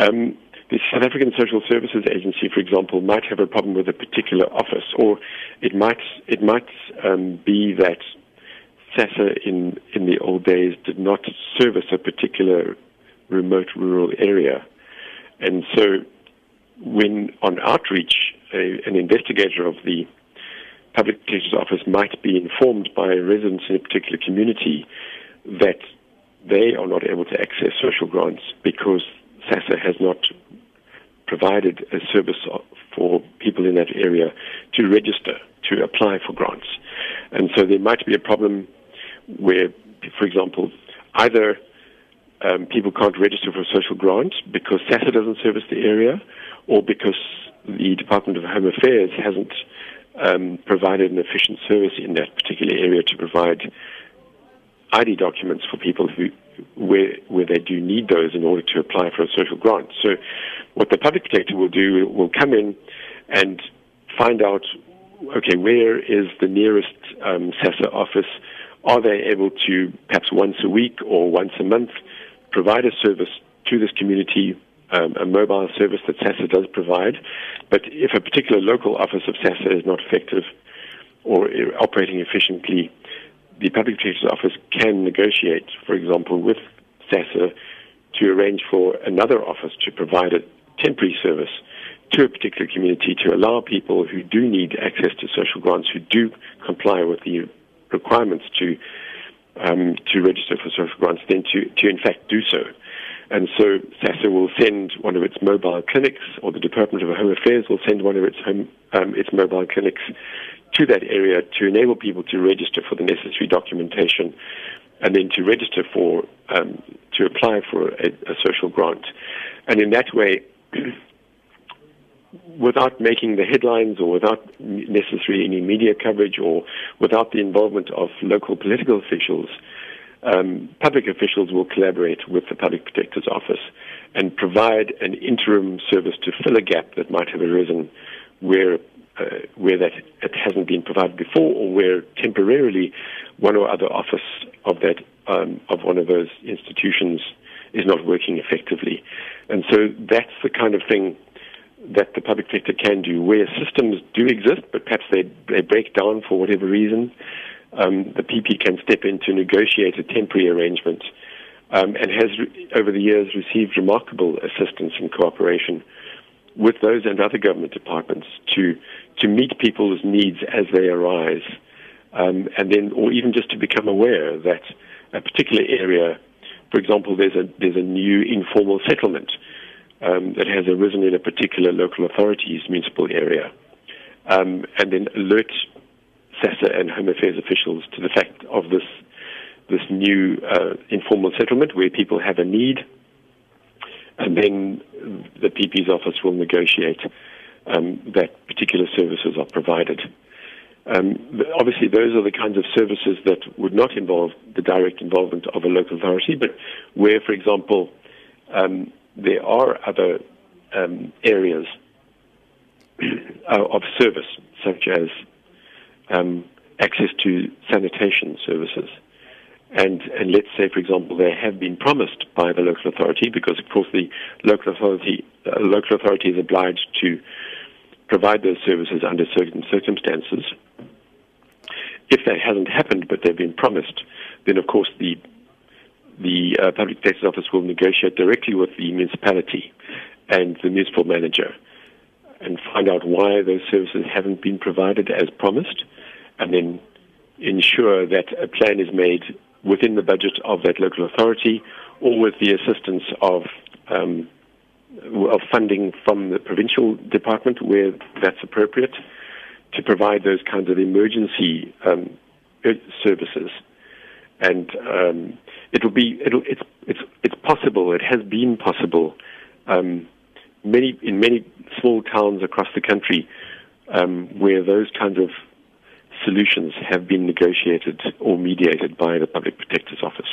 Um, the South African Social Services Agency, for example, might have a problem with a particular office, or it might it might um, be that SASSA in in the old days did not service a particular remote rural area, and so when on outreach, a, an investigator of the public protector's office might be informed by residents in a particular community that they are not able to access social grants because SASSA has not provided a service for people in that area to register, to apply for grants. And so there might be a problem where, for example, either um, people can't register for a social grant because SASSA doesn't service the area or because the Department of Home Affairs hasn't um, provided an efficient service in that particular area to provide ID documents for people who where where they do need those in order to apply for a social grant. So, what the public protector will do will come in and find out, okay, where is the nearest um, SASSA office? Are they able to perhaps once a week or once a month provide a service to this community? Um, a mobile service that SASSA does provide, but if a particular local office of SASSA is not effective or operating efficiently, the Public Protector's Office can negotiate, for example, with SASSA to arrange for another office to provide a temporary service to a particular community to allow people who do need access to social grants, who do comply with the requirements to um, to register for social grants, then to, to in fact do so. And so SASSA will send one of its mobile clinics, or the Department of Home Affairs will send one of its home, um, its mobile clinics to that area to enable people to register for the necessary documentation and then to register for, um, to apply for a, a social grant. And in that way, without making the headlines or without necessarily any media coverage or without the involvement of local political officials, um, public officials will collaborate with the Public Protector's Office and provide an interim service to fill a gap that might have arisen where uh, where that it hasn't been provided before, or where temporarily one or other office of that um, of one of those institutions is not working effectively, and so that's the kind of thing that the public sector can do, where systems do exist, but perhaps they they break down for whatever reason. Um, the PP can step in to negotiate a temporary arrangement, um, and has over the years received remarkable assistance and cooperation with those and other government departments to to meet people's needs as they arise, um, and then, or even just to become aware that a particular area, for example, there's a there's a new informal settlement um, that has arisen in a particular local authority's municipal area, um, and then alert SASSA and Home Affairs officials to the fact of this this new uh, informal settlement where people have a need, and then the PP's office will negotiate um, that particular services are provided. Um, obviously, those are the kinds of services that would not involve the direct involvement of a local authority, but where, for example, um, there are other um, areas of service, such as um, access to sanitation services. And, and let's say, for example, they have been promised by the local authority, because of course the local authority, uh, local authority is obliged to provide those services under certain circumstances. If that hasn't happened, but they've been promised, then of course the the uh, public affairs office will negotiate directly with the municipality and the municipal manager and find out why those services haven't been provided as promised, and then ensure that a plan is made within the budget of that local authority or with the assistance of um, of funding from the provincial department where that's appropriate to provide those kinds of emergency um, services. And um, it will be it'll, it's it's it's possible. It has been possible. Um, many in many small towns across the country um, where those kinds of solutions have been negotiated or mediated by the Public Protector's Office.